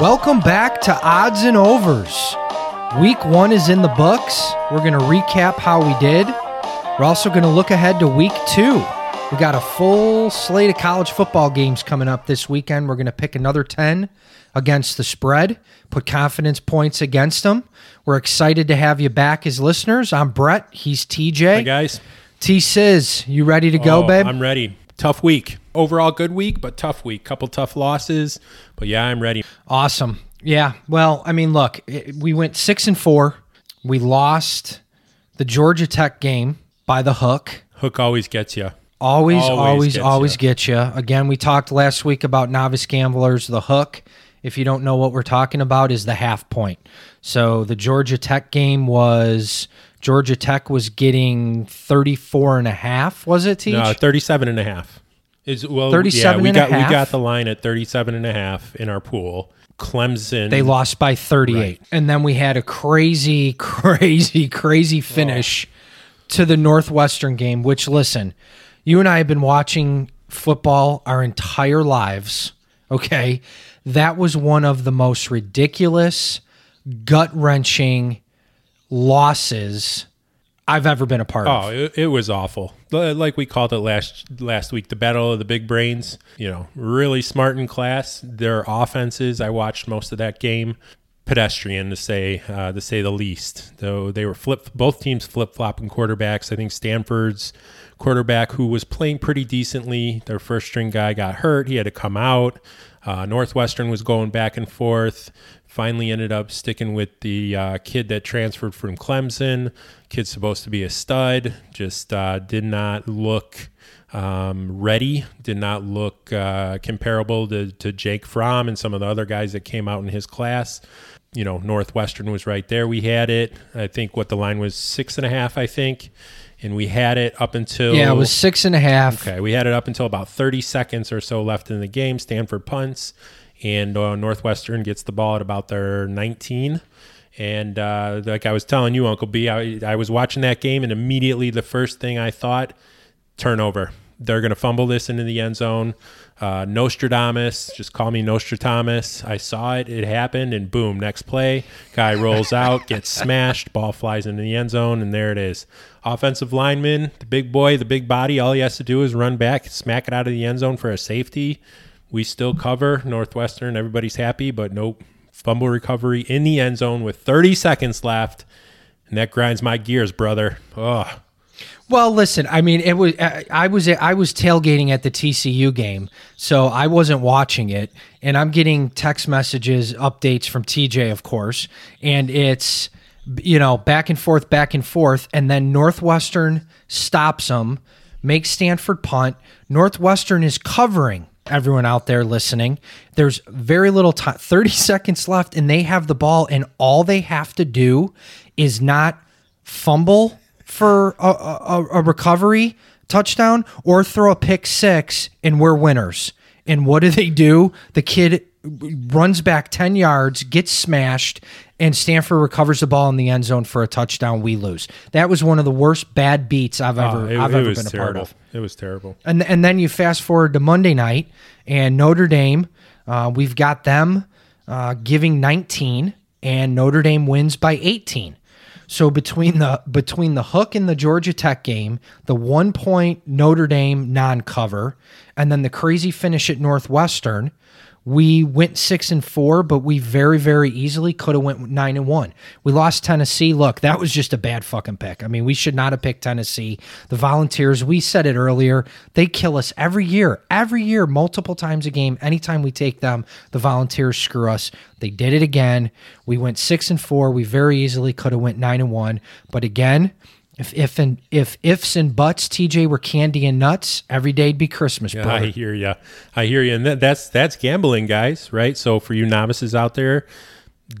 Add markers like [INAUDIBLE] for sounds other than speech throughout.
Welcome back to Odds and Overs. Week one is in the books. We're going to recap how we did. We're also going to look ahead to week two. We got a full slate of college football games coming up this weekend. We're going to pick another 10 against the spread, put confidence points against them. We're excited to have you back as listeners. I'm Brett. He's TJ. Hey guys. T Sizz, you ready to go, Oh, babe? I'm ready. Tough week. Overall good week, but tough week. Couple tough losses, but yeah, I'm ready. Awesome. Yeah. Well, I mean, look, it- we went six and four. We lost the Georgia Tech game by the hook. Hook always gets you. Always, Always always, gets always get you. Again, we talked last week about novice gamblers. The hook, if you don't know what we're talking about, is the half point. So the Georgia Tech game was Georgia Tech was getting 34 and a half, was it, Teach? No, 37 and a half. Is well 37 yeah, we and a got half? we got the line at 37 and a half in our pool. Clemson They lost by 38. Right. And then we had a crazy, [LAUGHS] crazy, crazy finish to the Northwestern game, which, listen, you and I have been watching football our entire lives. Okay. That was one of the most ridiculous, gut wrenching losses I've ever been a part of. Oh, it, it was awful. Like we called it last last week, the battle of the big brains. You know, really smart in class. Their offenses, I watched most of that game. Pedestrian to say uh, to say the least. Though they were flip, both teams flip flopping quarterbacks. I think Stanford's quarterback, who was playing pretty decently, their first string guy got hurt. He had to come out. Uh, Northwestern was going back and forth. Finally, ended up sticking with the uh, kid that transferred from Clemson. Kid's supposed to be a stud. Just uh, did not look um, ready. Did not look uh, comparable to, to Jake Fromm and some of the other guys that came out in his class. You know, Northwestern was right there. We had it. I think what the line was six and a half. I think, and we had it up until yeah, it was six and a half. Okay, we had it up until about 30 seconds or so left in the game. Stanford punts, and uh, Northwestern gets the ball at about their 19. And uh, like I was telling you, Uncle B, I, I was watching that game, and immediately the first thing I thought, turnover. They're going to fumble this into the end zone. Uh, Nostradamus, just call me Nostradamus. I saw it, it happened, and boom, next play, guy rolls out, gets [LAUGHS] smashed, ball flies into the end zone, and there it is. Offensive lineman, the big boy, the big body, all he has to do is run back, smack it out of the end zone for a safety. We still cover Northwestern. Everybody's happy, but nope. Fumble recovery in the end zone with 30 seconds left. And that grinds my gears, brother. Ugh. Well, listen, I mean, it was I I was I was tailgating at the TCU game, so I wasn't watching it, and I'm getting text messages, updates from TJ, of course, and it's you know back and forth, back and forth, and then Northwestern stops them, makes Stanford punt. Northwestern is covering everyone out there listening. There's very little time, 30 [LAUGHS] seconds left, and they have the ball, and all they have to do is not fumble for a, a, a recovery touchdown or throw a pick six and we're winners. And what do they do? The kid runs back 10 yards, gets smashed, and Stanford recovers the ball in the end zone for a touchdown. We lose. That was one of the worst bad beats I've ever, Oh, it, I've it ever been a terrible. part of. It was terrible. And and then you fast forward to Monday night, and Notre Dame, uh, we've got them uh, giving 19, and Notre Dame wins by 18. So between the between the hook and the Georgia Tech game, the one point Notre Dame non cover, and then the crazy finish at Northwestern, we went six and four, but we very very easily could have went nine and one. We lost Tennessee. Look, that was just a bad fucking pick. I mean, we should not have picked Tennessee. The Volunteers, we said it earlier, they kill us every year, every year, multiple times a game. Anytime we take them, the Volunteers screw us. They did it again. We went six and four. We very easily could have went nine and one. But again, if if and if ifs and buts, TJ were candy and nuts, every day'd be Christmas, I brother. hear you. I hear you. And that, that's that's gambling, guys, right? So for you novices out there,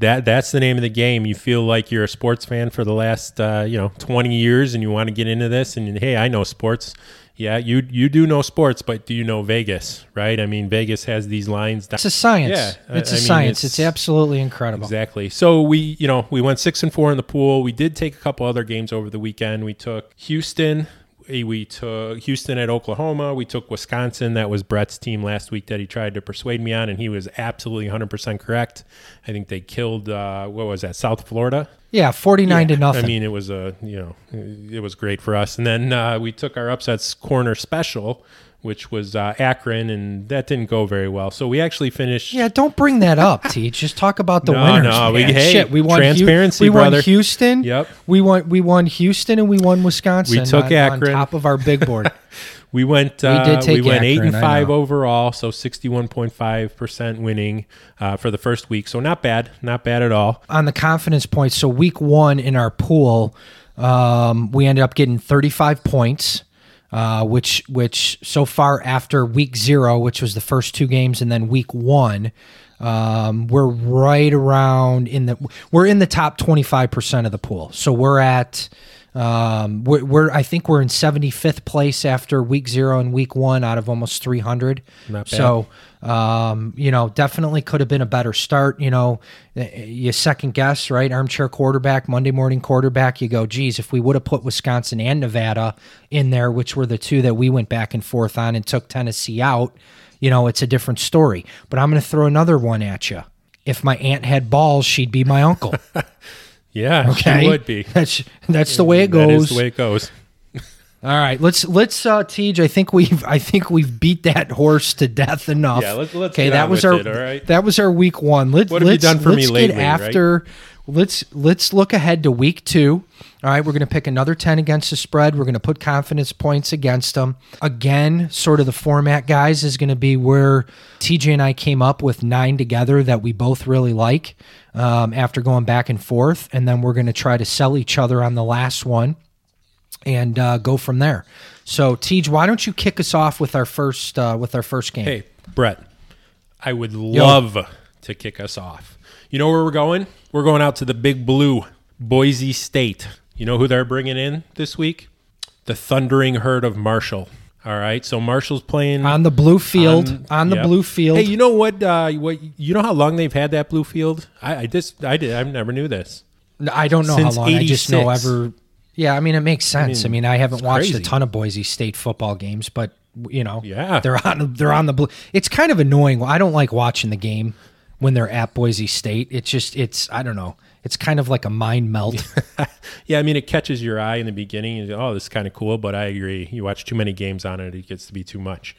that that's the name of the game. You feel like you're a sports fan for the last uh, you know 20 years and you want to get into this and hey, I know sports. Yeah, you you do know sports, but do you know Vegas, right? I mean, Vegas has these lines down It's a science. Yeah, it's a I mean, science. it's- It's, absolutely incredible. Exactly. So we, you know, we went six and four in the pool. We did take a couple other games over the weekend. We took Houston we took Houston at Oklahoma. We took Wisconsin. That was Brett's team last week that he tried to persuade me on, and he was absolutely 100% correct. I think they killed, uh, what was that, South Florida? Yeah, 49 to nothing. I mean, it was a, you know, it was great for us. And then uh, we took our upsets corner special, which was uh, Akron, and that didn't go very well. So we actually finished. yeah, don't bring that up, Teach. Just talk about the No, winners. no, we- hey, Shit, we won Hu- transparency, we brother. won Houston. Yep. We won we won Houston and we won Wisconsin. We took on, Akron. on top of our big board. [LAUGHS] We went. Uh, did take we went eight and five overall, so sixty-one point five percent winning uh, for the first week. So not bad, not bad at all. on the confidence points. So week one in our pool, um, we ended up getting 35 points, uh, which which so far after week zero, which was the first two games, and then week one, um, we're right around in the we're in the top 25 percent of the pool. So we're at. Um, we're, we're I think we're in 75th place after week zero and week one out of almost 300. Not bad. So um, you know, definitely could have been a better start. You know, you second guess, right? Armchair quarterback, Monday morning quarterback. You go, geez, if we would have put Wisconsin and Nevada in there, which were the two that we went back and forth on and took Tennessee out, you know, it's a different story. But I'm going to throw another one at you. If my aunt had balls, she'd be my uncle. [LAUGHS] Yeah, Okay, would be. [LAUGHS] That's that's the way it goes. That is the way it goes. [LAUGHS] All right, let's let's uh Tej, I think we've I think we've beat that horse to death enough. Yeah, let's- let's okay, that was our it, all right? that was our week one. Let, What have you let's, done for me lately, Get right? let's let's look ahead to week two. All right, we're going to pick another ten against the spread. We're going to put confidence points against them again. Sort of the format, guys, is going to be where TJ and I came up with nine together that we both really like. Um, after going back and forth, and then we're going to try to sell each other on the last one and uh, go from there. So, Tej, why don't you kick us off with our first uh, with our first game? Hey, Brett, I would love to kick us off. You know where we're going? We're going out to the Big Blue, Boise State. You know who they're bringing in this week? The Thundering Herd of Marshall. All right, so Marshall's playing on the blue field, on, the Yep. blue field. Hey, you know what? Uh, what you know how long they've had that blue field? I, I just I did I never knew this. I don't know since how long. I just know 86. ever. Yeah, I mean it makes sense. I mean, I haven't watched crazy. a ton of Boise State football games, but you know, Yeah. they're on they're on the blue. It's kind of annoying. I don't like watching the game when they're at Boise State. It's just it's I don't know. It's kind of like a mind melt. [LAUGHS] Yeah, I mean it catches your eye in the beginning. Oh, this is kind of cool, but I agree. You watch too many games on it, it gets to be too much.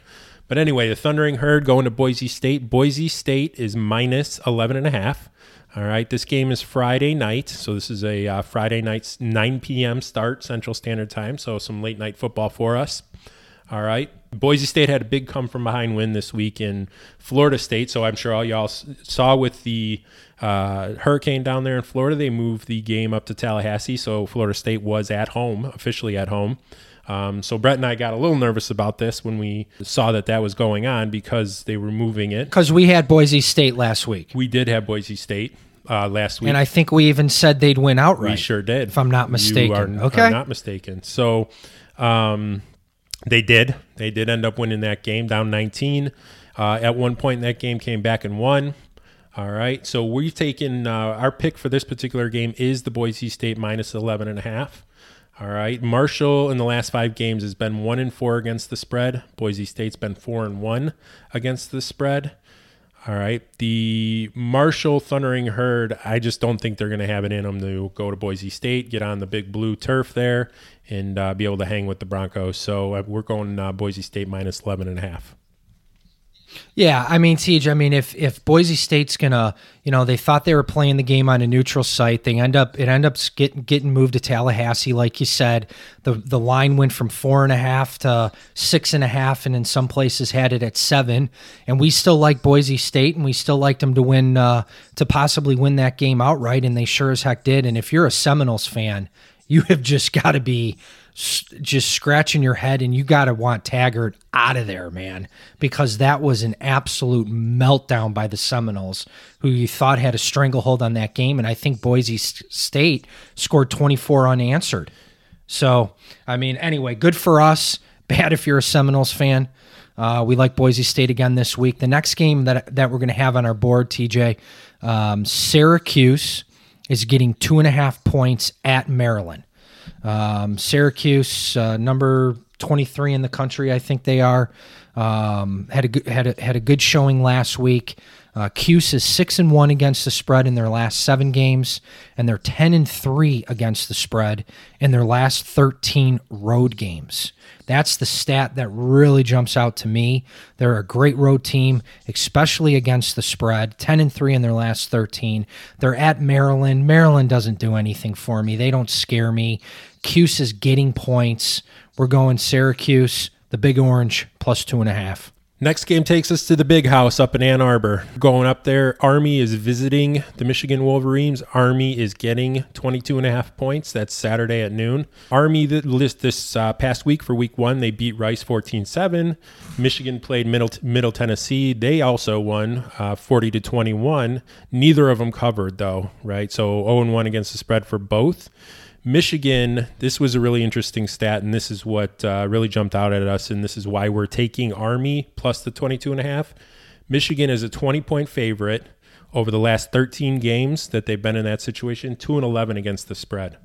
But anyway, the Thundering Herd going to Boise State. Boise State is minus 11 and a half. All right, this game is Friday night, so this is a uh, Friday night 9 p.m. start Central Standard Time, so some late night football for us. All right. Boise State had a big come from behind win this week in Florida State. So I'm sure all y'all saw with the uh, hurricane down there in Florida, they moved the game up to Tallahassee. So Florida State was at home, officially at home. Um, so Brett and I got a little nervous about this when we saw that that was going on because they were moving it. Because we had Boise State last week, We did have Boise State uh, last week. and I think we even said they'd win outright. We sure did. if I'm not mistaken. You are, Okay. are not mistaken. So um, they did. They did end up winning that game down 19. Uh, at one point that game came back and won. All right. So we've taken uh, our pick for this particular game is the Boise State minus 11 and a half. All right. Marshall in the last five games has been one and four against the spread. Boise State's been four and one against the spread. All right. The Marshall Thundering Herd, I just don't think they're going to have it in them to go to Boise State, get on the big blue turf there, and uh, be able to hang with the Broncos. So uh, we're going uh, Boise State minus 11 and a half. Yeah, I mean, Tej, I mean, if if Boise State's gonna, you know, they thought they were playing the game on a neutral site, they end up it end up getting getting moved to Tallahassee, like you said. The the line went from four and a half to six and a half, and in some places had it at seven. And we still like Boise State, and we still liked them to win, uh, to possibly win that game outright, and they sure as heck did. And if you're a Seminoles fan, you have just got to be just scratching your head and you got to want Taggart out of there, man, because that was an absolute meltdown by the Seminoles, who you thought had a stranglehold on that game. And I think Boise State scored 24 unanswered. So, I mean, anyway, good for us. Bad if you're a Seminoles fan. Uh, we like Boise State again this week. The next game that that we're going to have on our board, TJ, um, Syracuse is getting two and a half points at Maryland. Um, Syracuse, uh, number 23 in the country, I think they are. Um, had a good, had a, had a good showing last week. Uh, Cuse is six and one against the spread in their last seven games, and they're ten and three against the spread in their last thirteen road games. That's the stat that really jumps out to me. They're a great road team, especially against the spread. Ten and three in their last thirteen. They're at Maryland. Maryland doesn't do anything for me. They don't scare me. Cuse is getting points. We're going Syracuse, the Big Orange, plus two and a half. Next game takes us to the big house up in Ann Arbor. Going up there, Army is visiting the Michigan Wolverines. Army is getting 22 and a half points. That's Saturday at noon. Army list this uh, past week for week one, they beat Rice 14-7. Michigan played Middle, Middle Tennessee. They also won uh, 40 to 21. Neither of them covered though, right? So 0 and 1 against the spread for both. Michigan, this was a really interesting stat, and this is what uh, really jumped out at us, and this is why we're taking Army plus the 22 and a half. Michigan is a 20 point favorite over the last 13 games that they've been in that situation, 2 and 11 against the spread.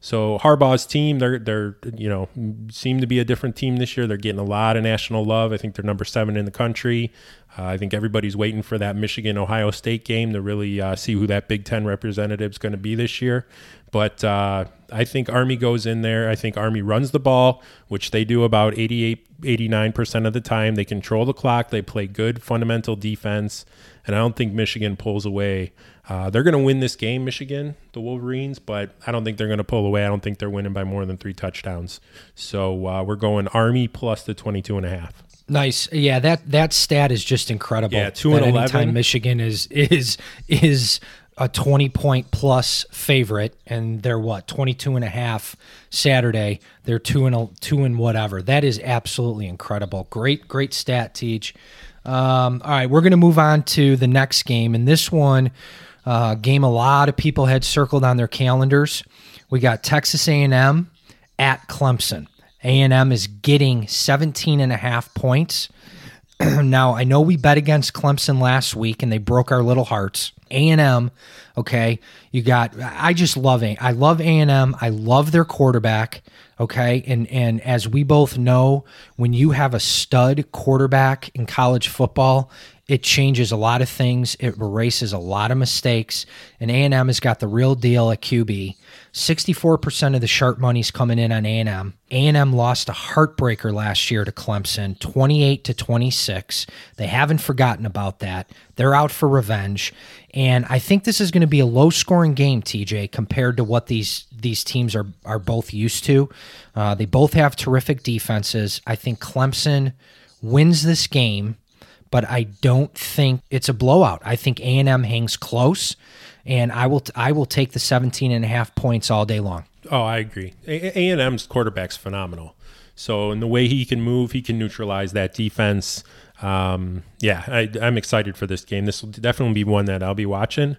So Harbaugh's team, they're they're you know seem to be a different team this year. They're getting a lot of national love. I think they're number seven in the country. Uh, I think everybody's waiting for that Michigan Ohio State game to really uh, see who that Big Ten representative is going to be this year. But uh, I think Army goes in there. I think Army runs the ball, which they do about 88, 89% of the time. They control the clock. They play good fundamental defense. And I don't think Michigan pulls away. Uh, they're going to win this game, Michigan, the Wolverines, but I don't think they're going to pull away. I don't think they're winning by more than three touchdowns. So uh, we're going Army plus the 22 and a half. Nice. Yeah, that that stat is just incredible. Yeah, two and eleven. Michigan is is is a 20 point plus favorite and they're what 22 and a half saturday. They're two and a, two and whatever. That is absolutely incredible. Great great stat teach um, all right we're going to move on to the next game and this one uh, game a lot of people had circled on their calendars. We got texas a&m at clemson. A&m is getting 17 and a half points. [CLEARS THROAT] Now I know we bet against Clemson last week and they broke our little hearts. A and M, okay. You got. I just love A. I love A and M. I love their quarterback. Okay, and and as we both know, when you have a stud quarterback in college football, it changes a lot of things. It erases a lot of mistakes. And A and M has got the real deal at QB. 64% of the sharp money's coming in on A&M. A&M lost a heartbreaker last year to Clemson, 28 to 26. They haven't forgotten about that. They're out for revenge, and I think this is going to be a low-scoring game, TJ, compared to what these these teams are are both used to. Uh, they both have terrific defenses. I think Clemson wins this game, but I don't think it's a blowout. I think A&M hangs close and I will I will take the 17 and a half points all day long. Oh, I agree. A and M's quarterback's phenomenal. So in the way he can move, he can neutralize that defense. Um, yeah, I, I'm excited for this game. This will definitely be one that I'll be watching.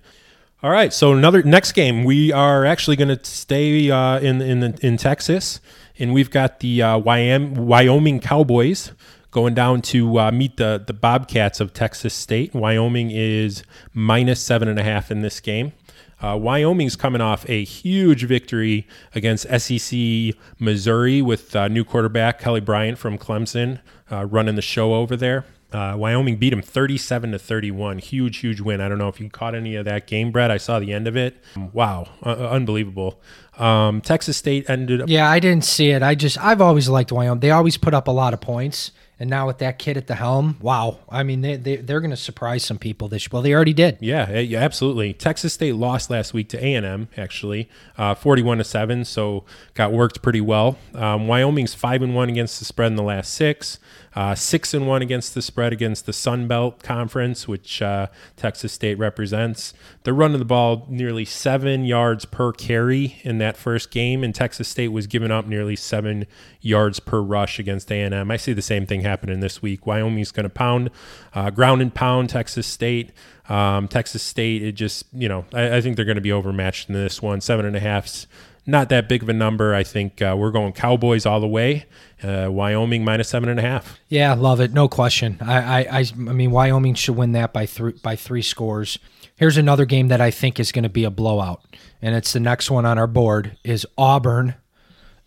All right, so another next game, we are actually going to stay uh, in in in Texas, and we've got the uh, Wyoming Cowboys going down to uh, meet the the Bobcats of Texas State. Wyoming is minus seven and a half in this game. Uh, Wyoming's coming off a huge victory against SEC Missouri with uh, new quarterback Kelly Bryant from Clemson uh, running the show over there. Uh, Wyoming beat him 37 to 31. Huge, huge win. I don't know if you caught any of that game, Brett. I saw the end of it. Wow, uh, unbelievable. Um, Texas State ended up. Yeah, I didn't see it. I just I've always liked Wyoming. They always put up a lot of points. And now with that kid at the helm, wow! I mean, they, they they're going to surprise some people this. Well, they already did. Yeah, yeah, absolutely. Texas State lost last week to A and M, actually, uh, forty-one to seven. So got worked pretty well. Um, Wyoming's five and one against the spread in the last six. Uh, six and one against the spread against the Sun Belt Conference, which uh, Texas State represents. They're running the ball nearly seven yards per carry in that first game, and Texas State was giving up nearly seven yards per rush against A&M. I see the same thing happening this week. Wyoming's going to pound, uh, ground and pound Texas State. Um, Texas State, it just you know, I, I think they're going to be overmatched in this one. Seven and a half's not that big of a number. I think uh, we're going Cowboys all the way. Uh, Wyoming minus seven and a half. Yeah, love it. No question. I, I, I, mean, Wyoming should win that by three by three scores. Here's another game that I think is going to be a blowout, and it's the next one on our board is Auburn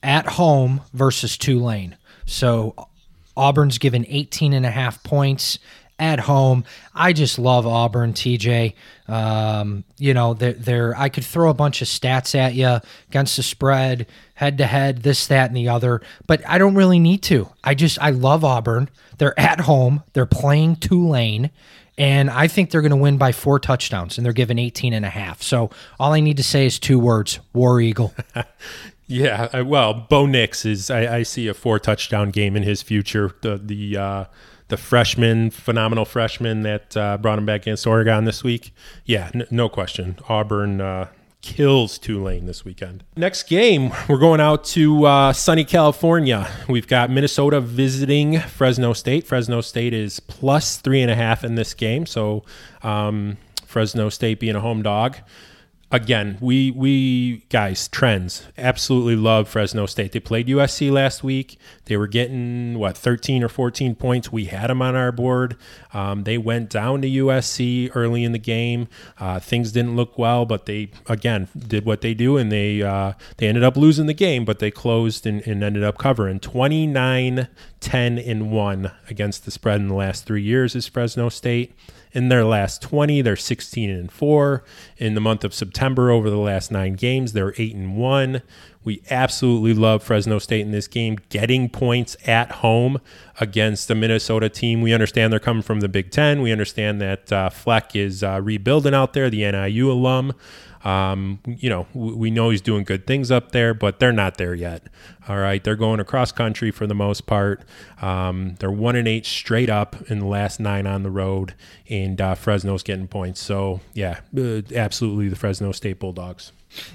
at home versus Tulane. So Auburn's given 18 and a half points at home. I just love Auburn, TJ. Um, you know, they're, they're, I could throw a bunch of stats at you against the spread, head to head, this, that, and the other, but I don't really need to. I just, I love Auburn. They're at home, they're playing Tulane. And I think they're going to win by four touchdowns, and they're given 18 and a half. So all I need to say is two words War Eagle. [LAUGHS] Yeah, I, well, Bo Nix is. I, I, see a four touchdown game in his future. The the uh, the freshman, phenomenal freshman that uh, brought him back against Oregon this week. Yeah, n- no question. Auburn uh, kills Tulane this weekend. Next game, [LAUGHS] we're going out to uh, sunny California. We've got Minnesota visiting Fresno State. Fresno State is plus three and a half in this game, so um, Fresno State being a home dog again, we we guys trends absolutely love Fresno State. They played USC last week. They were getting what 13 or 14 points. We had them on our board. Um, they went down to USC early in the game. Uh, things didn't look well, but they again did what they do, and they uh, they ended up losing the game, but they closed and, and ended up covering 29 10 and 1 against the spread in the last three years is Fresno State. In their last 20, they're 16 and 4. In the month of September, over the last nine games, they're 8 and 1. We absolutely love Fresno State in this game, getting points at home against the Minnesota team. We understand they're coming from the Big Ten. We understand that uh, Fleck is uh, rebuilding out there, the NIU alum. Um, you know, we know he's doing good things up there, but they're not there yet. All right, they're going across country for the most part. Um, they're one and eight straight up in the last nine on the road, and uh, Fresno's getting points. So yeah, uh, absolutely the Fresno State Bulldogs.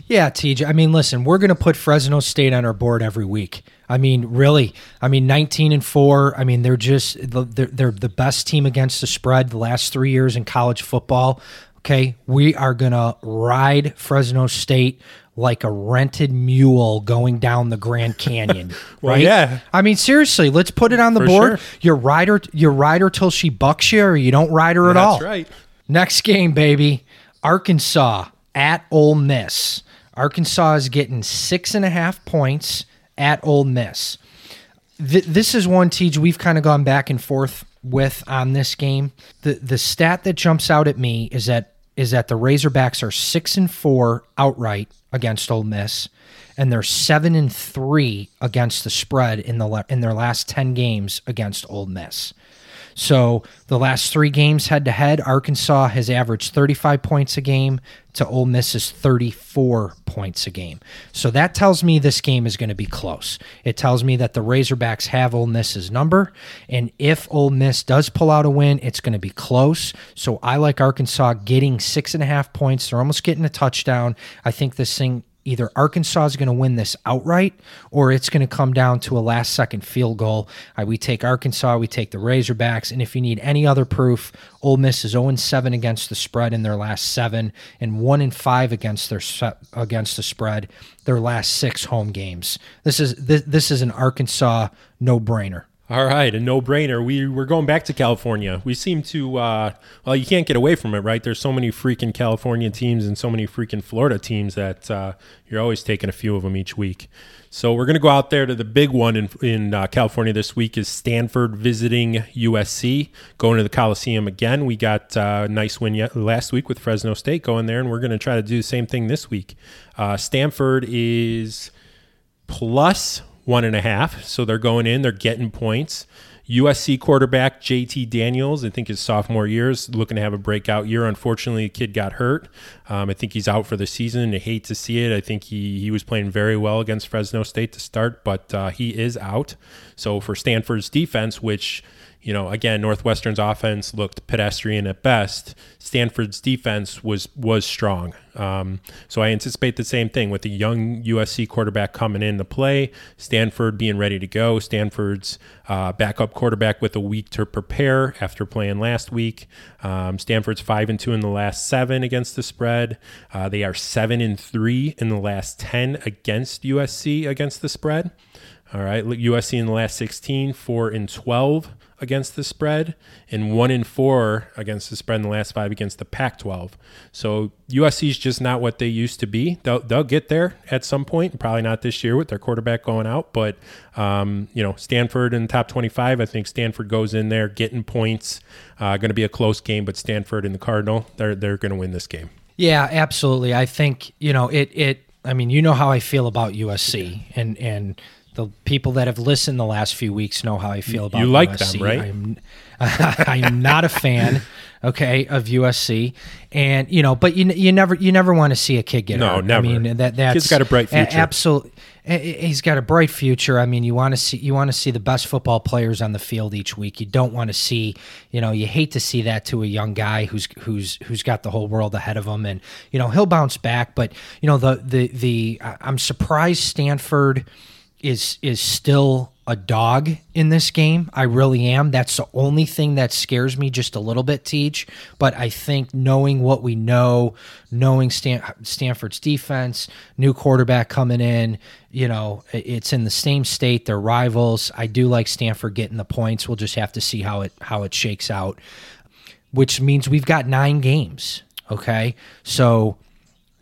Yeah, TJ. I mean, listen, we're going to put Fresno State on our board every week. I mean, really. I mean, 19 and 4. I mean, they're just they're, they're the best team against the spread the last 3 years in college football. Okay, we are going to ride Fresno State like a rented mule going down the Grand [LAUGHS] Canyon. well, right? Yeah. I mean, seriously, let's put it on the For board. Sure. You ride her, you ride her till she bucks you, or you don't ride her at That's all. right. Next game, baby. Arkansas at Ole Miss. Arkansas is getting six and a half points at Ole Miss. Th- this is one, Tej, we've kind of gone back and forth with on this game. The the stat that jumps out at me is that is that the Razorbacks are six and four outright against Ole Miss, and they're seven and three against the spread in the in their last ten games against Ole Miss. So the last three games head to head, Arkansas has averaged 35 points a game to Ole Miss's 34 points a game. So that tells me this game is going to be close. It tells me that the Razorbacks have Ole Miss's number, and if Ole Miss does pull out a win, it's going to be close. So I like Arkansas getting six and a half points. They're almost getting a touchdown. I think this thing either Arkansas is going to win this outright or it's going to come down to a last second field goal. Uh, we take Arkansas, we take the Razorbacks, and if you need any other proof, Ole Miss is 0 7 against the spread in their last seven and 1 5 against their against the spread their last six home games. This is this, this is an Arkansas no brainer. All right, a no-brainer. We we're going back to California. We seem to uh, well, you can't get away from it, right? There's so many freaking California teams and so many freaking Florida teams that uh, you're always taking a few of them each week. So we're to go out there to the big one in in uh, California this week is Stanford visiting USC, going to the Coliseum again. We got uh, a nice win last week with Fresno State going there, and we're to try to do the same thing this week. Uh, Stanford is plus one and a half. So they're going in, they're getting points. USC quarterback JT Daniels, I think his sophomore year is looking to have a breakout year. Unfortunately, the kid got hurt. Um, I think he's out for the season. I hate to see it. I think he he was playing very well against Fresno State to start, but uh, he is out. So for Stanford's defense, which you know, again, Northwestern's offense looked pedestrian at best. Stanford's defense was was strong. Um, so I anticipate the same thing with the young USC quarterback coming in to play. Stanford being ready to go. Stanford's uh, backup quarterback with a week to prepare after playing last week. Um, Stanford's five and two in the last seven against the spread. Uh, they are seven and three in the last ten against USC against the spread. All right, USC in the last 16, 4 and 12 against the spread and one in four against the spread in the last five against the Pac-12. So USC is just not what they used to be. They'll, they'll get there at some point, probably not this year with their quarterback going out, but um, you know Stanford in the top 25. I think Stanford goes in there getting points. Uh, going to be a close game, but Stanford and the Cardinal, they're they're going to win this game. Yeah, absolutely. I think you know it. It. I mean, you know how I feel about USC, and and the people that have listened the last few weeks know how I feel about you like USC. them, right? I'm, [LAUGHS] I'm not a fan, okay, of USC, and you know, but you you never you never want to see a kid get No, hurt. never. I mean, that that's Kid's got a bright future. Absolutely, he's got a bright future. I mean, you want to see you want to see the best football players on the field each week. You don't want to see, you know, you hate to see that to a young guy who's who's who's got the whole world ahead of him, and you know he'll bounce back. But you know the the the I'm surprised Stanford is is still a dog in this game. I really am. That's the only thing that scares me just a little bit, Teach. But I think knowing what we know, knowing Stan- Stanford's defense, new quarterback coming in, you know, it's in the same state. They're rivals. I do like Stanford getting the points. We'll just have to see how it how it shakes out. Which means we've got nine games. Okay, so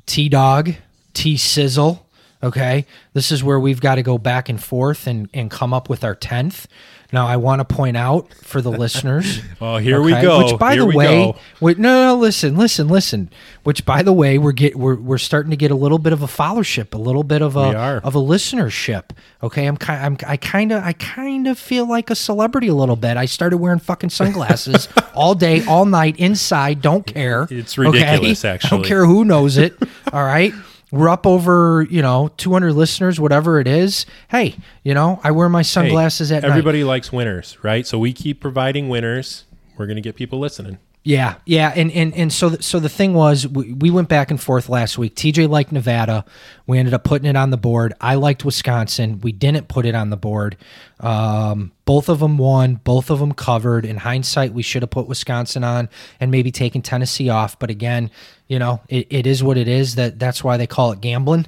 T Dog, T Sizzle Okay. This is where we've got to go back and forth and, and come up with our 10th. Now, I want to point out for the listeners. [LAUGHS] oh, here we go. Which, by here the way, no, no, listen, listen, listen. Which, by the way, we're get we're, we're starting to get a little bit of a followership, a little bit of a of a listenership. Okay, I'm kind, I'm, I kind of, I kind of feel like a celebrity a little bit. I started wearing fucking sunglasses [LAUGHS] all day, all night, inside. Don't care. It's okay? ridiculous, [LAUGHS] I don't care who knows it. All right. We're up over, you know, 200 listeners, whatever it is. Hey, you know, I wear my Hey, sunglasses at night. everybody likes winners, right? So we keep providing winners. We're going to get people listening. Yeah, yeah, and and and so th- so the thing was, we, we went back and forth last week. TJ liked Nevada. We ended up putting it on the board. I liked Wisconsin. We didn't put it on the board. Um, both of them won. Both of them covered. In hindsight, we should have put Wisconsin on and maybe taken Tennessee off. But again, you know, it, it is what it is. That that's why they call it gambling.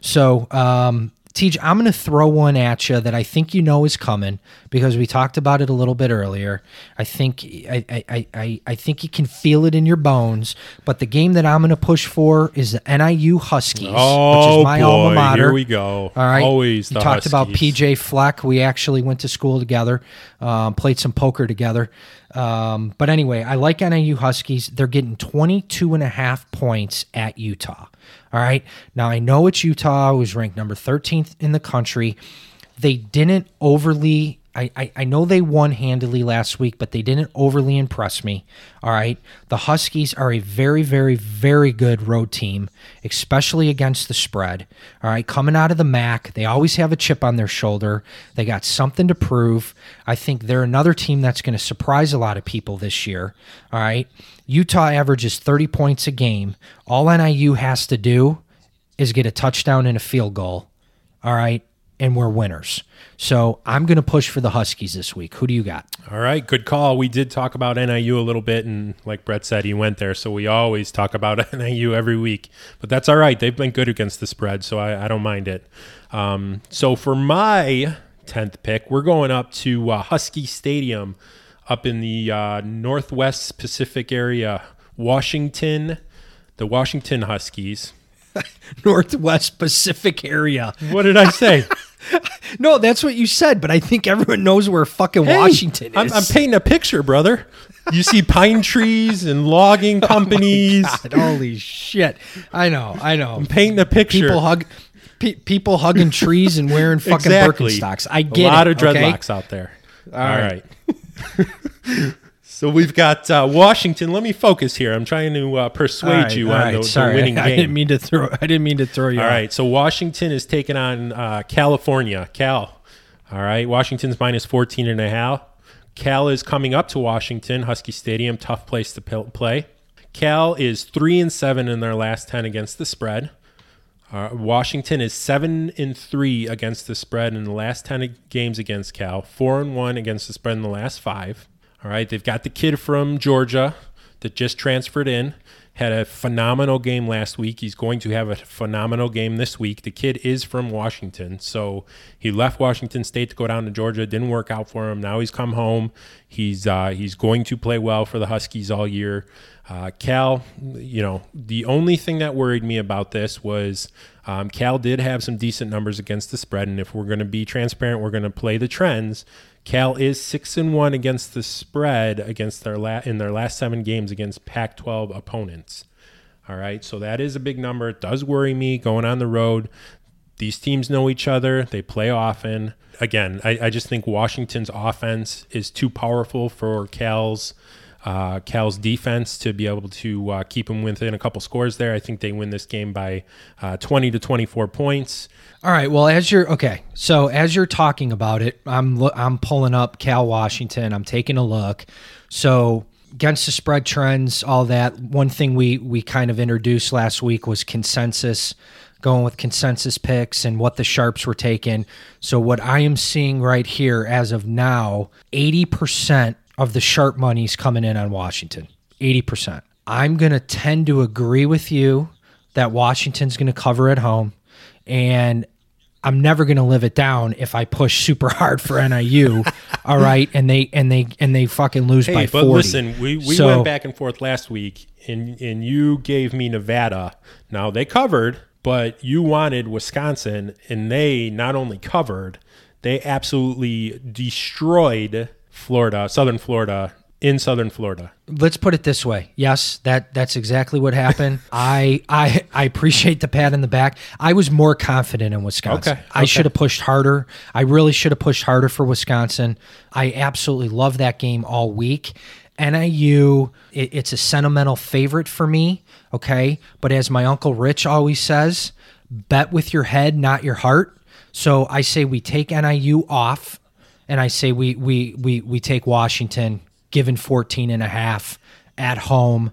So um, TJ, I'm going to throw one at you that I think you know is coming because we talked about it a little bit earlier. I think I, I, I, I think you can feel it in your bones. But the game that I'm going to push for is the NIU Huskies, oh, which Oh, is my boy. alma mater. Here we go. All right. Always You talked about PJ Fleck. We actually went to school together, um, played some poker together. Um, but anyway, I like NIU Huskies. They're getting 22 and a half points at Utah. All right. Now, I know it's Utah, who was ranked number 13th in the country. They didn't overly. I, I, I know they won handily last week, but they didn't overly impress me. All right. The Huskies are a very, very, very good road team, especially against the spread. All right. Coming out of the MAC, they always have a chip on their shoulder. They got something to prove. I think they're another team that's going to surprise a lot of people this year. All right. Utah averages 30 points a game. All NIU has to do is get a touchdown and a field goal. All right. And we're winners. So I'm going to push for the Huskies this week. Who do you got? All right, good call. We did talk about NIU a little bit, and like Brett said, he went there, so we always talk about [LAUGHS] NIU every week. But that's all right. They've been good against the spread, so I, I don't mind it. Um, so for my tenth pick, we're going up to uh, Husky Stadium, up in the uh, Northwest Pacific area, Washington, the Washington Huskies. [LAUGHS] Northwest Pacific area. What did I say? [LAUGHS] [LAUGHS] No, that's what you said, but I think everyone knows where fucking Hey, Washington is. I'm, I'm painting a picture, brother. You see pine [LAUGHS] trees and logging [LAUGHS] oh companies. Oh God, holy shit! I know, I know. I'm painting a picture. People hug, pe- people hugging trees and wearing fucking exactly. Birkenstocks. I get a lot it, of okay? dreadlocks out there. All right. right. So we've got uh, Washington. Let me focus here. I'm trying to uh, persuade right, you on right, the, the [LAUGHS] winning I, I didn't mean to throw. I didn't mean to throw you. All right. So Washington is taking on uh, California. Cal. All right. Washington's minus 14 and a half. Cal is coming up to Washington, Husky Stadium, tough place to p- play. Cal is 3 and 7 in their last 10 against the spread. Uh, Washington is 7 and 3 against the spread in the last 10 games against Cal, 4 and 1 against the spread in the last 5. All right, they've got the kid from Georgia that just transferred in. had a phenomenal game last week. He's going to have a phenomenal game this week. The kid is from Washington, so he left Washington State to go down to Georgia. Didn't work out for him. Now he's come home. He's uh, he's going to play well for the Huskies all year. Uh, Cal, you know, the only thing that worried me about this was um, Cal did have some decent numbers against the spread, and if we're going to be transparent, we're going to play the trends. Cal is six and one against the spread against their la- in their last seven games against Pac-12 opponents. All right, so that is a big number. It does worry me going on the road. These teams know each other. They play often. Again, I, I just think Washington's offense is too powerful for Cal's uh, Cal's defense to be able to uh, keep them within a couple scores there. I think they win this game by uh, 20 to 24 points. All right. Well, as you're okay, so as you're talking about it, I'm I'm pulling up Cal Washington. I'm taking a look. So against the spread trends, all that. One thing we we kind of introduced last week was consensus, going with consensus picks and what the sharps were taking. So what I am seeing right here as of now, eighty percent of the sharp money's coming in on Washington. Eighty percent. I'm gonna tend to agree with you that Washington's gonna cover at home. And I'm never going to live it down if I push super hard for NIU. [LAUGHS] all right, and they and they and they fucking lose hey, by but 40. listen, we, we So- went back and forth last week, and and you gave me Nevada. Now they covered, but you wanted Wisconsin, and they not only covered, they absolutely destroyed Florida, Southern Florida, in Southern Florida. Let's put it this way. Yes, that that's exactly what happened. [LAUGHS] I I I appreciate the pat in the back. I was more confident in Wisconsin. Okay, I okay. should have pushed harder. I really should have pushed harder for Wisconsin. I absolutely love that game all week. NIU, it, it's a sentimental favorite for me. Okay, but as my uncle Rich always says, bet with your head, not your heart. So I say we take NIU off and I say we we we we take Washington given 14 and a half at home.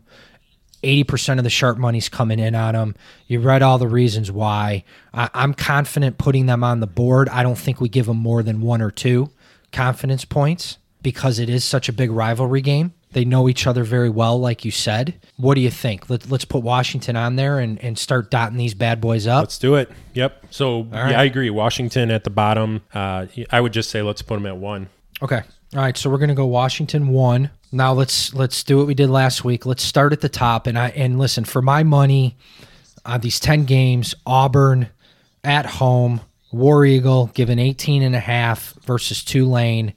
80% of the sharp money's coming in on them. You read all the reasons why. I, I'm confident putting them on the board. I don't think we give them more than one or two confidence points because it is such a big rivalry game. They know each other very well, like you said. What do you think? Let, let's put Washington on there and, and start dotting these bad boys up. Let's do it. Yep. So right. yeah, I agree. Washington at the bottom. Uh, I would just say let's put them at one. Okay. All right, so we're gonna go Washington one. Now let's let's do what we did last week. Let's start at the top and I and listen for my money on these ten games. Auburn at home, War Eagle given 18 and a half versus Tulane.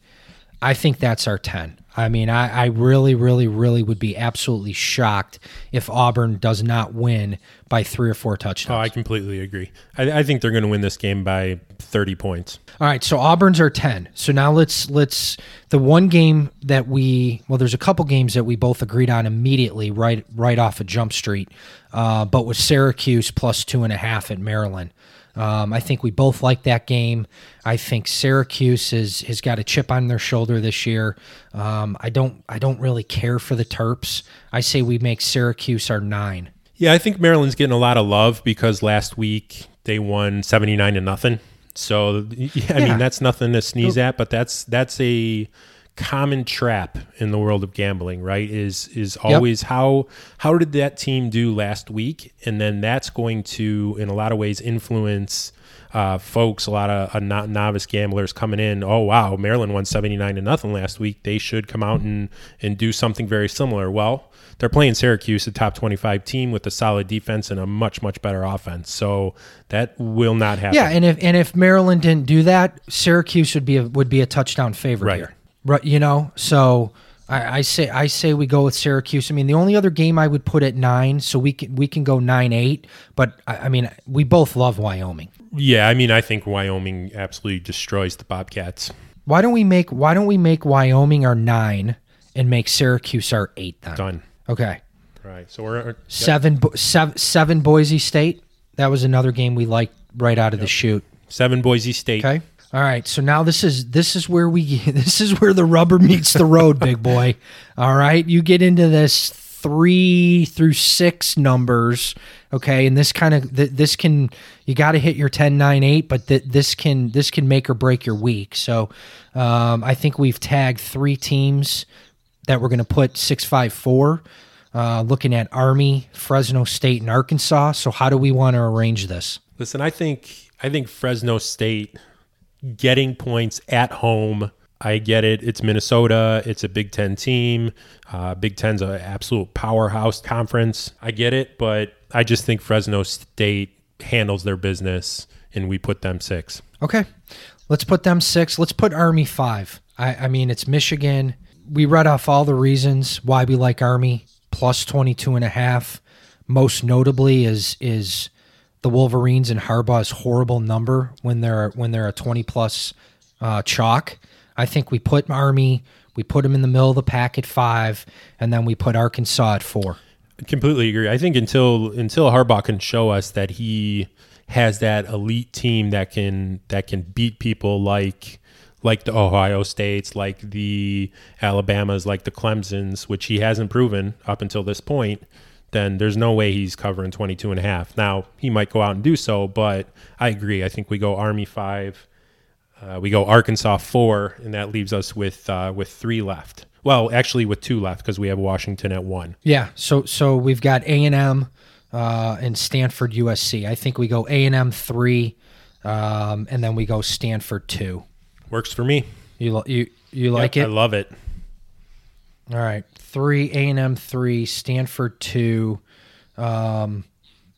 I think that's our ten. I mean, I, I really, really, really would be absolutely shocked if Auburn does not win by three or four touchdowns. Oh, I completely agree. I, I think they're going to win this game by 30 points. All right, so Auburn's are ten. So now let's let's the one game that we well, there's a couple games that we both agreed on immediately, right right off of Jump Street, uh, but with Syracuse plus two and a half at Maryland. Um, I think we both like that game. I think Syracuse has has got a chip on their shoulder this year. Um, I don't I don't really care for the Terps. I say we make Syracuse our nine. Yeah, I think Maryland's getting a lot of love because last week they won 79 to nothing. So [LAUGHS] yeah, I Yeah. mean that's nothing to sneeze at, but that's that's a common trap in the world of gambling, right? Is is always how how did that team do last week, and then that's going to in a lot of ways influence uh, folks, a lot of uh, no- novice gamblers coming in. Oh wow, Maryland won seventy nine to nothing last week. They should come out and and do something very similar. Well, they're playing Syracuse, a top twenty five team with a solid defense and a much much better offense. So that will not happen. Yeah, and if and if Maryland didn't do that, Syracuse would be a, would be a touchdown favorite Right. here. Right, you know. So I, I say I say we go with Syracuse. I mean, the only other game I would put at nine, so we can we can go nine eight. But I, I mean, we both love Wyoming. Yeah, I mean, I think Wyoming absolutely destroys the Bobcats. Why don't we make Why don't we make Wyoming our nine and make Syracuse our eight then? Done. Okay, All right, so we're uh, yep. seven seven seven Boise State. That was another game we liked right out of the chute. seven Boise State. Okay. All right. So now this is this is where we [LAUGHS] this is where the rubber meets the road, big boy. All right. You get into this three through six numbers. Okay, and this kind of th- this can you got to hit your 10 9 8 but th- this can this can make or break your week so um, i think we've tagged three teams that we're going to put six five four. uh, looking at Army, Fresno State, and Arkansas. So how do we want to arrange this? Listen, I think I think Fresno State getting points at home. I get it. It's Minnesota. It's a Big Ten team. Uh, Big Ten's an absolute powerhouse conference. I get it, but I just think Fresno State handles their business, and we put them six. Okay, let's put them six. Let's put Army five. I, I mean, it's Michigan. We read off all the reasons why we like Army plus 22 and a half. Most notably is is the Wolverines and Harbaugh's horrible number when they're when they're a 20 plus uh, chalk. I think we put Army, we put them in the middle of the pack at five, and then we put Arkansas at four. Completely agree. I think until until Harbaugh can show us that he has that elite team that can that can beat people like like the Ohio States, like the Alabamas, like the Clemsons, which he hasn't proven up until this point, then there's no way he's covering 22 and a half. Now, he might go out and do so, but I agree. I think we go Army 5, uh, we go Arkansas 4, and that leaves us with uh, with 3 left. Well, actually with 2 left because we have Washington at 1. Yeah, so so we've got A&M uh, and Stanford USC. I think we go A&M 3 um, and then we go Stanford 2. Works for me. You lo- you you like Yep, it? I love it. All right, three A and M, three Stanford, two. Um,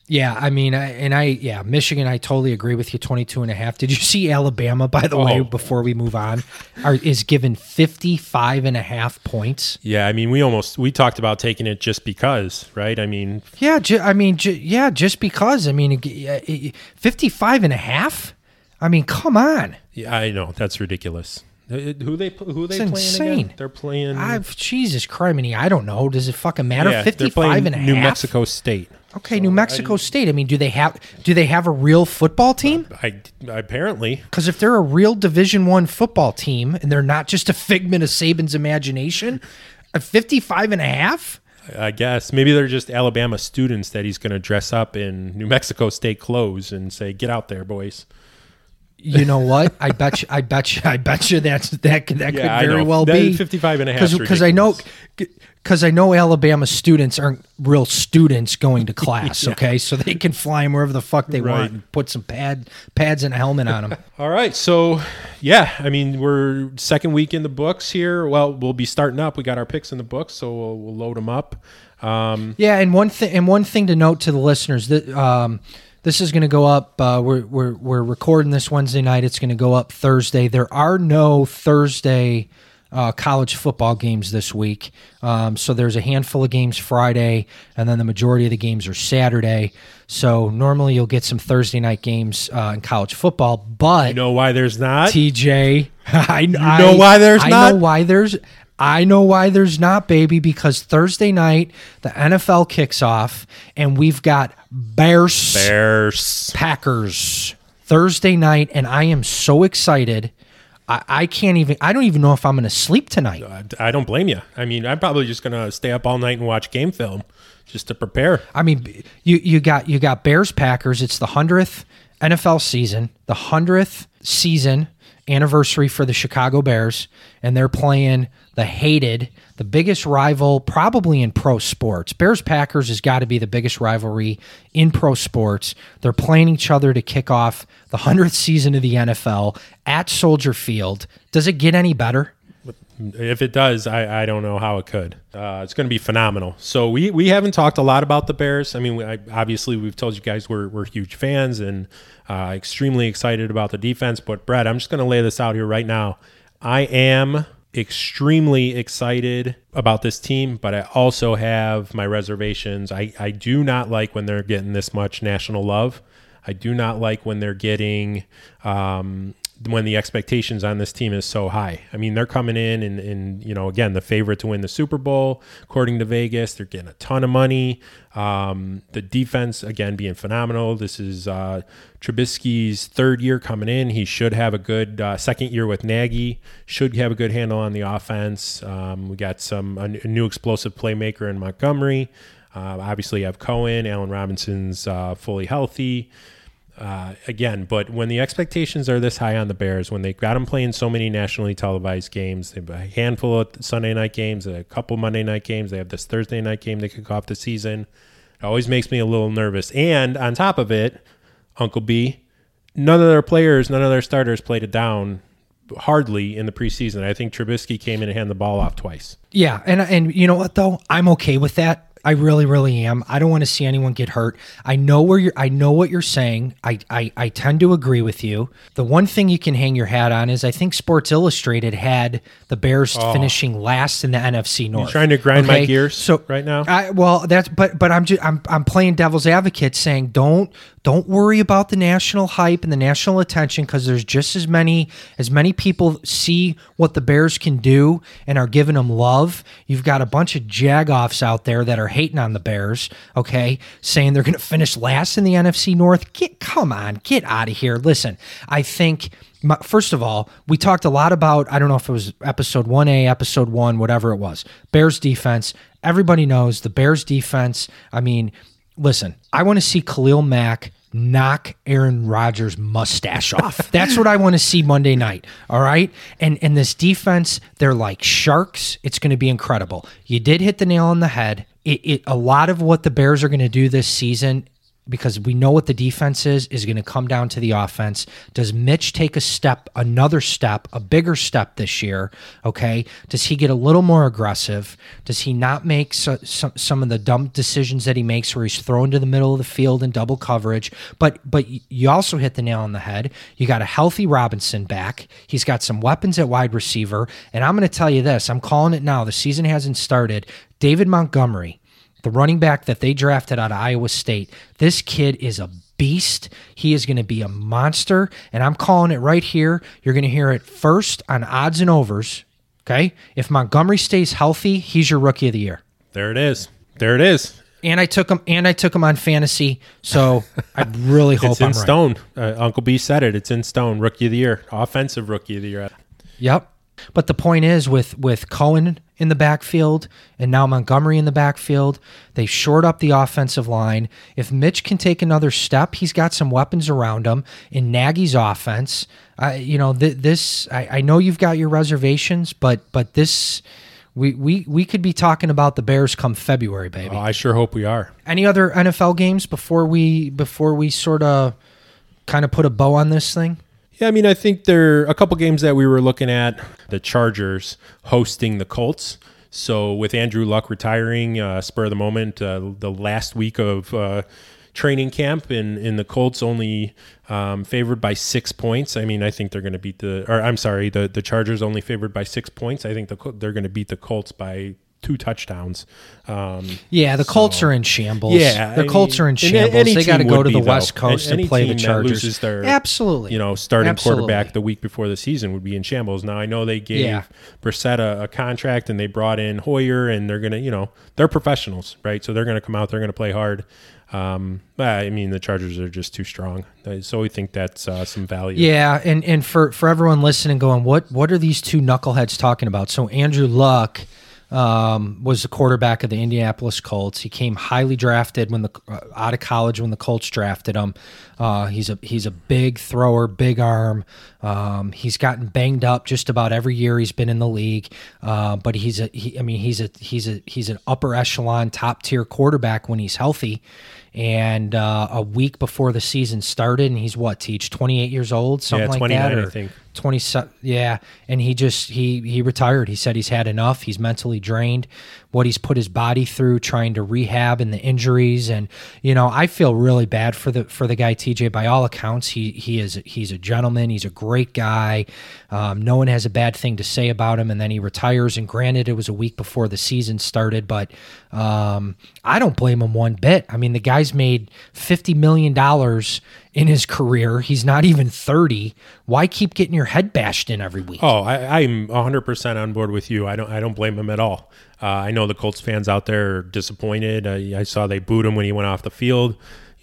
yeah, I mean, I, and I yeah, Michigan. I totally agree with you. 22 and a half. Did you see Alabama? By the way, Oh. before we move on, are, is given 55 and a half points. Yeah, I mean, we almost we talked about taking it just because, right? I mean, Yeah, ju- I mean, ju- yeah, just because. I mean, it- it- 55 and a half. I mean, come on. yeah, I know that's ridiculous. Uh, Who they who they It's playing insane. again? They're playing. I've Jesus criminy. I don't know. Does it fucking matter? yeah, 55 playing and a half. New Mexico State. Okay, New Mexico State. I mean, do they have do they have a real football team? I apparently Because if they're a real Division One football team and they're not just a figment of Saban's imagination, a 55 and a half? I guess maybe they're just Alabama students that he's going to dress up in New Mexico State clothes and say, "Get out there, boys." You know what? I bet you. I bet you. I bet you that's that could that Yeah, could very well That be 55 and a half Because I know because I know Alabama students aren't real students going to [LAUGHS] class. Okay, so they can fly them wherever the fuck they Right. want. And put some pad pads and a helmet on them. [LAUGHS] All right, so yeah, I mean we're second week in the books here. Well, we'll be starting up. We got our picks in the books, so we'll, we'll load them up. Um, Yeah, and one thing and one thing to note to the listeners that um, this is going to go up. Uh, we're we're we're recording this Wednesday night. It's going to go up Thursday. There are no Thursday uh, college football games this week, um, so there's a handful of games Friday, and then the majority of the games are Saturday. So normally you'll get some Thursday night games uh, in college football, but you know why there's not? TJ. [LAUGHS] I you know why there's I not? know why there's. I know why there's not, baby, because Thursday night the NFL kicks off and we've got Bears, Bears. Packers Thursday night, and I am so excited. I, I can't even. I don't even know if I'm going to sleep tonight. I, I don't blame you. I mean, I'm probably just gonna stay up all night and watch game film just to prepare. I mean, you you got you got Bears Packers. It's the hundredth NFL season, the hundredth season anniversary for the Chicago Bears, and they're playing the hated, the biggest rival probably in pro sports. Bears Packers has got to be the biggest rivalry in pro sports. They're playing each other to kick off the hundredth season of the NFL at Soldier Field. Does it get any better? If it does, I, I don't know how it could. Uh, it's going to be phenomenal. So we, we haven't talked a lot about the Bears. I mean, we, I, obviously we've told you guys we're, we're huge fans and uh, extremely excited about the defense. But Brett, I'm just going to lay this out here right now. I am extremely excited about this team, but I also have my reservations. I, I do not like when they're getting this much national love. I do not like when they're getting um, when the expectations on this team is so high. I mean, they're coming in and, and you know, again, the favorite to win the Super Bowl, according to Vegas. They're getting a ton of money. Um, the defense, again, being phenomenal. This is uh, Trubisky's third year coming in. He should have a good uh, second year with Nagy. Should have a good handle on the offense. Um, we got some a, new explosive playmaker in Montgomery. Uh, obviously, you have Cohen. Allen Robinson's uh, fully healthy. Uh, again, but when the expectations are this high on the Bears, when they got them playing so many nationally televised games, they have a handful of Sunday night games, a couple Monday night games, they have this Thursday night game to kick off the season. It always makes me a little nervous. And on top of it, Uncle B, none of their players, none of their starters played it down hardly in the preseason. I think Trubisky came in and handed the ball off twice. Yeah, and and you know what though, I'm okay with that. I really, really am. I don't want to see anyone get hurt. I know where you're. I know what you're saying. I, I, I tend to agree with you. The one thing you can hang your hat on is I think Sports Illustrated had the Bears Oh. finishing last in the NFC North. trying to grind my Okay? gears so right now? I, well, that's but but I'm just I'm I'm playing devil's advocate, saying don't don't worry about the national hype and the national attention because there's just as many as many people see what the Bears can do and are giving them love. You've got a bunch of jagoffs out there that are hating on the Bears, okay, saying they're going to finish last in the NFC North. Get come on, get out of here. Listen, I think. My, first of all, we talked a lot about, I don't know if it was episode 1A, episode 1, whatever it was. Bears defense. Everybody knows the Bears defense. I mean, listen, I want to see Khalil Mack knock Aaron Rodgers' mustache off. [LAUGHS] That's what I want to see Monday night. All right. And and this defense, they're like sharks. It's going to be incredible. You did hit the nail on the head. It, it a lot of what the Bears are going to do this season because we know what the defense is is going to come down to the offense. Does Mitch take a step, another step, a bigger step this year? Okay. Does he get a little more aggressive? Does he not make so, some some of the dumb decisions that he makes where he's thrown to the middle of the field in double coverage? But but you also hit the nail on the head. You got a healthy Robinson back. He's got some weapons at wide receiver, and I'm going to tell you this. I'm calling it now. The season hasn't started. David Montgomery the running back that they drafted out of Iowa State. This kid is a beast. He is going to be a monster. And I'm calling it right here. You're going to hear it first on odds and overs. Okay. If Montgomery stays healthy, he's your rookie of the year. There it is. There it is. And I took him and I took him on fantasy. So I really [LAUGHS] hope It's in I'm right. stone. Uh, Uncle B said it. It's in stone. Rookie of the year, offensive rookie of the year. Yep. But the point is with with Cohen in the backfield and now Montgomery in the backfield, they shored up the offensive line. If Mitch can take another step, he's got some weapons around him in Nagy's offense. I you know th- this I, I know you've got your reservations, but but this we, we we could be talking about the Bears come February, baby. Oh, I sure hope we are. Any other NFL games before we before we sort of kind of put a bow on this thing? Yeah, I mean, I think there are a couple games that we were looking at. The Chargers hosting the Colts. So with Andrew Luck retiring, uh, spur of the moment, uh, the last week of uh, training camp, and, and the Colts only um, favored by six points. I mean, I think they're going to beat the, or I'm sorry, the the Chargers only favored by six points. I think the, they're going to beat the Colts by two touchdowns. Um, Yeah, the Colts are in shambles. Yeah, the Colts are in shambles. They got to go to the be, West. Coast Any and play the Chargers. their- Absolutely. you know, starting Absolutely. quarterback the week before the season would be in shambles. Now I know they gave Yeah. Brissett a, a contract and they brought in Hoyer and they're gonna, you know, they're professionals, right? So they're gonna come out, they're gonna play hard. Um, but, I mean, the Chargers are just too strong, so we think that's uh, some value. Yeah, and and for for everyone listening, going, what what are these two knuckleheads talking about? So Andrew Luck um, was the quarterback of the Indianapolis Colts. He came highly drafted when the uh, out of college when the Colts drafted him. Uh, he's a he's a big thrower, big arm. Um, he's gotten banged up just about every year he's been in the league. Uh, but he's a he, I mean he's a he's a he's an upper echelon, top tier quarterback when he's healthy. And uh, a week before the season started, and he's what teach twenty eight years old, something Yeah, like 29, that, I or think. 20 yeah and he just he he retired. He said he's had enough. He's mentally drained what he's put his body through trying to rehab and the injuries and you know i feel really bad for the for the guy tj by all accounts he he is he's a gentleman he's a great guy um, no one has a bad thing to say about him and then he retires and granted it was a week before the season started but um, i don't blame him one bit i mean the guy's made 50 million dollars in his career. He's not even 30. Why keep getting your head bashed in every week? Oh, I, I'm 100% on board with you. I don't I don't blame him at all. Uh, I know the Colts fans out there are disappointed. Uh, I saw they booed him when he went off the field.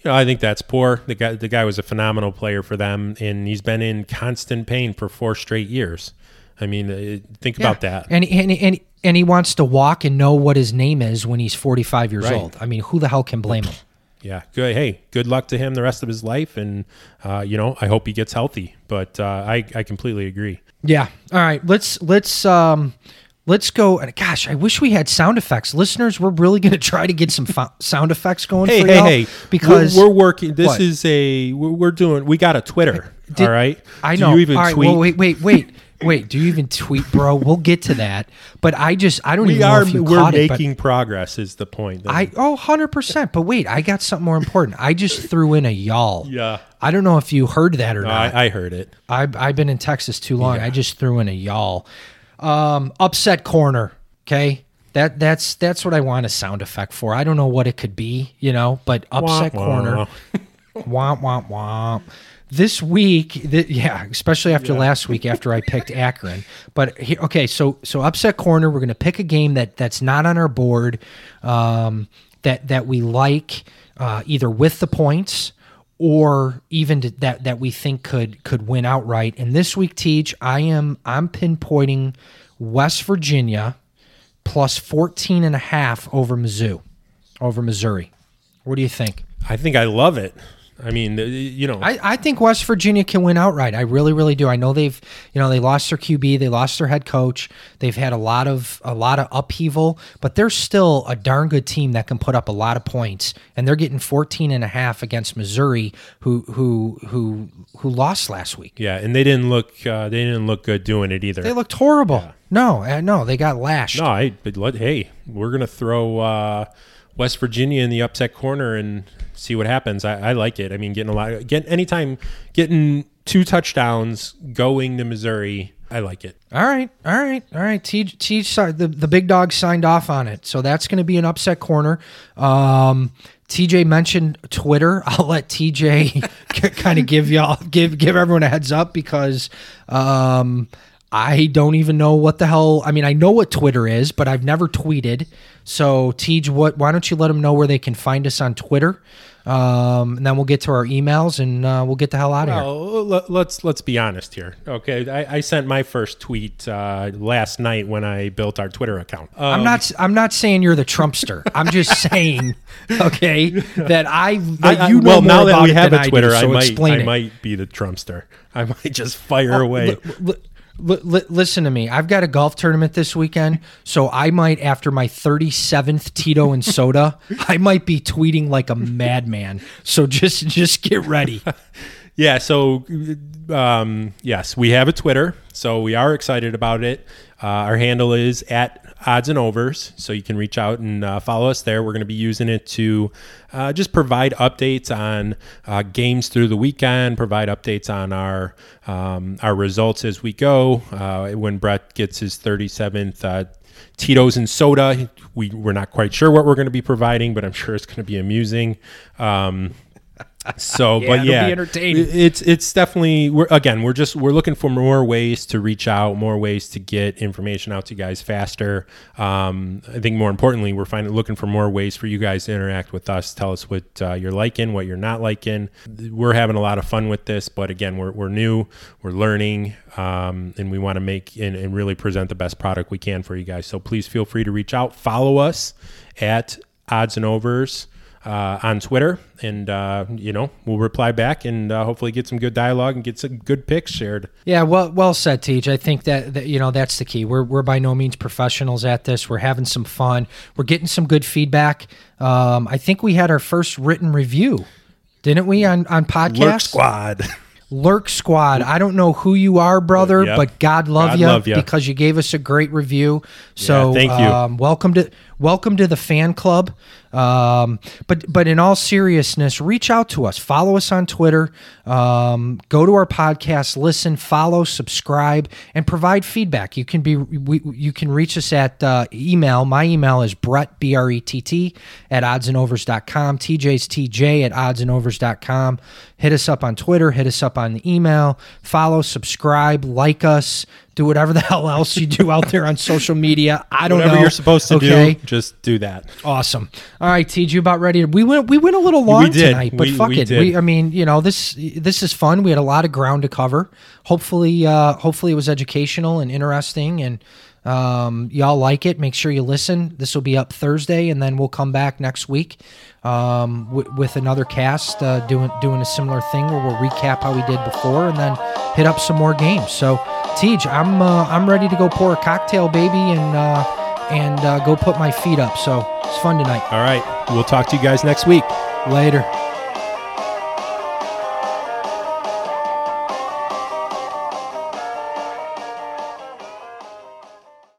You know, I think that's poor. The guy the guy was a phenomenal player for them, and he's been in constant pain for four straight years. I mean, uh, think about that. And, and, and, and he wants to walk and know what his name is when he's 45 years Right. old. I mean, who the hell can blame him? yeah, good. Hey, good luck to him the rest of his life, and uh, you know, I hope he gets healthy. But uh, I I completely agree. Yeah. All right. Let's let's um let's go. And gosh, I wish we had sound effects. Listeners, we're really going to try to get some fo- sound effects going. Hey, for hey, hey! because we're, we're working. This What? is a we're, we're doing. We got a Twitter. Did- all right. I Do know. you even All right, tweet? well, wait, wait, wait, wait. Do you even tweet, bro? We'll get to that. But I just I don't we even are. know if you We're caught it. Making progress. Is the point? I oh 100 percent. But wait, I got something more important. I just threw in a y'all. yeah. I don't know if you heard that or No, not. I, I heard it. I've, I've been in Texas too long. I just threw in a y'all. Um, upset corner. Okay. That that's that's what I want a sound effect for. I don't know what it could be, you know, but upset Wah, corner. [LAUGHS] wah. womp womp womp. This week, th- yeah, especially after last week, after I picked [LAUGHS] Akron. But he, okay, so so upset corner. We're gonna pick a game that that's not on our board, um, that that we like, uh, either with the points or even to, that that we think could could win outright. And this week, Teach, I am I'm pinpointing West Virginia plus 14 and a half over Mizzou, over Missouri. What do you think? I think I love it. I mean, you know, I, I think West Virginia can win outright. I really, really do. I know they've, you know, they lost their QB, they lost their head coach. They've had a lot of a lot of upheaval, but they're still a darn good team that can put up a lot of points. And they're getting 14 and a half against Missouri, who who who who lost last week. yeah, and they didn't look. Uh, they didn't look good doing it either. They looked horrible. No, uh, no, they got lashed. No, I. But hey, we're gonna throw uh, West Virginia in the upset corner and see what happens. I, I like it. I mean, getting a lot. Get anytime getting two touchdowns going to Missouri. I like it. All right, all right, all right. T, T, si- the the big dog signed off on it, so that's going to be an upset corner. Um, TJ mentioned Twitter. [LAUGHS] I'll let TJ [LAUGHS] kind of give y'all give give everyone a heads up because um, I don't even know what the hell. I mean, I know what Twitter is, but I've never tweeted. So, TJ, what? Why don't you let them know where they can find us on Twitter? Um, and then we'll get to our emails and uh, we'll get the hell out of here. Well, let, let's let's be honest here. Okay, I, I sent my first tweet uh, last night when I built our Twitter account. Uh, I'm not. I'm not saying you're the Trumpster. I'm just [LAUGHS] saying, okay, that I that I- I- you know well, now that we have a I do, Twitter, I, might I might be the Trumpster. I might just fire away. Li- li- listen to me. I've got a golf tournament this weekend, so I might, after my 37th Tito and soda, [LAUGHS] I might be tweeting like a madman. So just just get ready. [LAUGHS] Yeah, so um, yes, we have a Twitter, so we are excited about it. Uh, our handle is at odds and overs, so you can reach out and uh, follow us there. We're going to be using it to uh, just provide updates on uh, games through the weekend, provide updates on our um, our results as we go. Uh, when Brett gets his 37th. Uh, Tito's and soda. We we're not quite sure what we're going to be providing, but I'm sure it's going to be amusing. Um, so, [LAUGHS] Yeah, but yeah, it's it's definitely we're again we're just we're looking for more ways to reach out, more ways to get information out to you guys faster. Um, I think more importantly, we're finding looking for more ways for you guys to interact with us. Tell us what uh, you're liking, what you're not liking. We're having a lot of fun with this, but again, we're we're new, we're learning, um, and we want to make and, and really present the best product we can for you guys. So please feel free to reach out, follow us at odds and overs uh, on Twitter, and uh, you know we'll reply back and uh, hopefully get some good dialogue and get some good picks shared. Yeah, well, well said, Teach. I think that, that you know that's the key. We're we're by no means professionals at this. We're having some fun. We're getting some good feedback. Um, I think we had our first written review, didn't we, on on podcast? Lurk Squad. Lurk Squad. I don't know who you are, brother, Yep. but God love you because you gave us a great review. So Yeah, thank you. Um, welcome to welcome to the fan club. Um, but but in all seriousness, reach out to us. Follow us on Twitter. Um, go to our podcast, listen, follow, subscribe, and provide feedback. You can be we, you can reach us at uh, email. My email is Brett B R E T T at oddsandovers.com. TJ's TJ at oddsandovers.com. Hit us up on Twitter. Hit us up on the email. Follow, subscribe, like us. Do whatever the [LAUGHS] hell else you do out there on social media. I don't know. Whatever know. you're supposed to okay? do, just do that. Awesome. All right, TJ, you about ready? To, we went we went a little long tonight, but We- fuck we it. did. We I mean, you know, this this is fun. We had a lot of ground to cover. Hopefully, uh, hopefully it was educational and interesting, and Um, y'all like it? Make sure you listen. This will be up Thursday, and then we'll come back next week um, w- with another cast uh, doing doing a similar thing where we'll recap how we did before, and then hit up some more games. So, Tej, I'm uh, I'm ready to go pour a cocktail, baby, and uh, and uh, go put my feet up. So it's fun tonight. All right. We'll talk to you guys next week. Later.